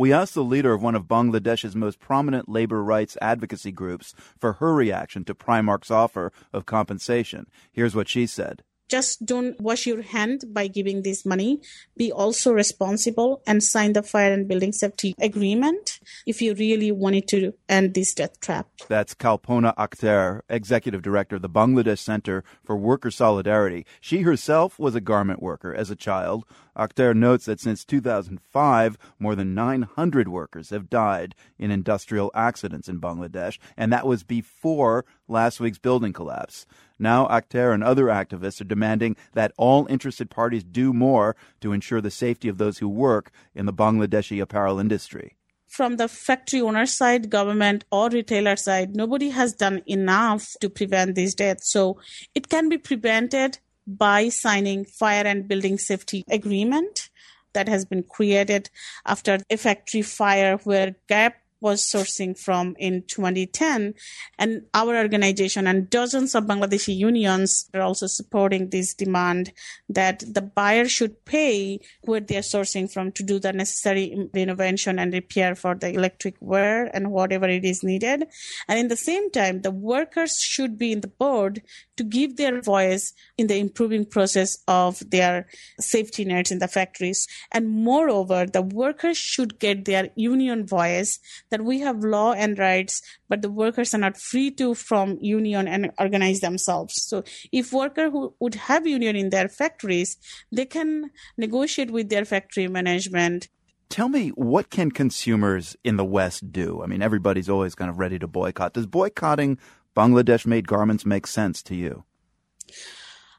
We asked the leader of one of Bangladesh's most prominent labor rights advocacy groups for her reaction to Primark's offer of compensation. Here's what she said just don't wash your hand by giving this money. Be also responsible and sign the fire and building safety agreement if you really wanted to end this death trap. That's Kalpona Akter, Executive Director of the Bangladesh Center for Worker Solidarity. She herself was a garment worker as a child. Akter notes that since 2005, more than 900 workers have died in industrial accidents in Bangladesh, and that was before last week's building collapse. Now, Akter and other activists are demanding that all interested parties do more to ensure the safety of those who work in the Bangladeshi apparel industry from the factory owner side, government or retailer side, nobody has done enough to prevent these deaths. So it can be prevented by signing fire and building safety agreement that has been created after a factory fire where Gap was sourcing from in 2010. And our organization and dozens of Bangladeshi unions are also supporting this demand that the buyer should pay where they're sourcing from to do the necessary renovation and repair for the electric wear and whatever it is needed. And in the same time, the workers should be in the board to give their voice in the improving process of their safety nets in the factories. And moreover, the workers should get their union voice that we have law and rights, but the workers are not free to from union and organize themselves. So if worker who would have union in their factories, they can negotiate with their factory management. Tell me, what can consumers in the West do? I mean, everybody's always kind of ready to boycott. Does boycotting Bangladesh made garments make sense to you?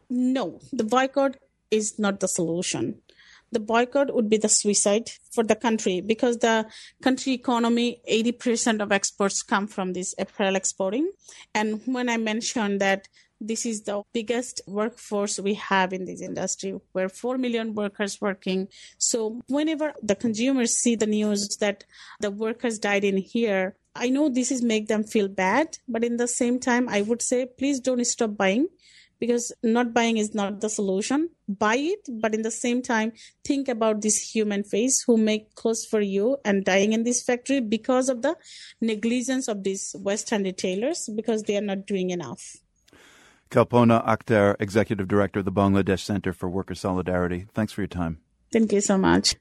No, the boycott is not the solution the boycott would be the suicide for the country because the country economy 80% of exports come from this apparel exporting. And when i mentioned that this is the biggest workforce we have in this industry where 4 million workers working. So whenever the consumers see the news that the workers died in here i know this is make them feel bad but in the same time i would say please don't stop buying because not buying is not the solution. Buy it, but in the same time, think about this human face who make clothes for you and dying in this factory because of the negligence of these Western retailers because they are not doing enough. Kalpona Akter, Executive Director of the Bangladesh Center for Worker Solidarity. Thanks for your time. Thank you so much.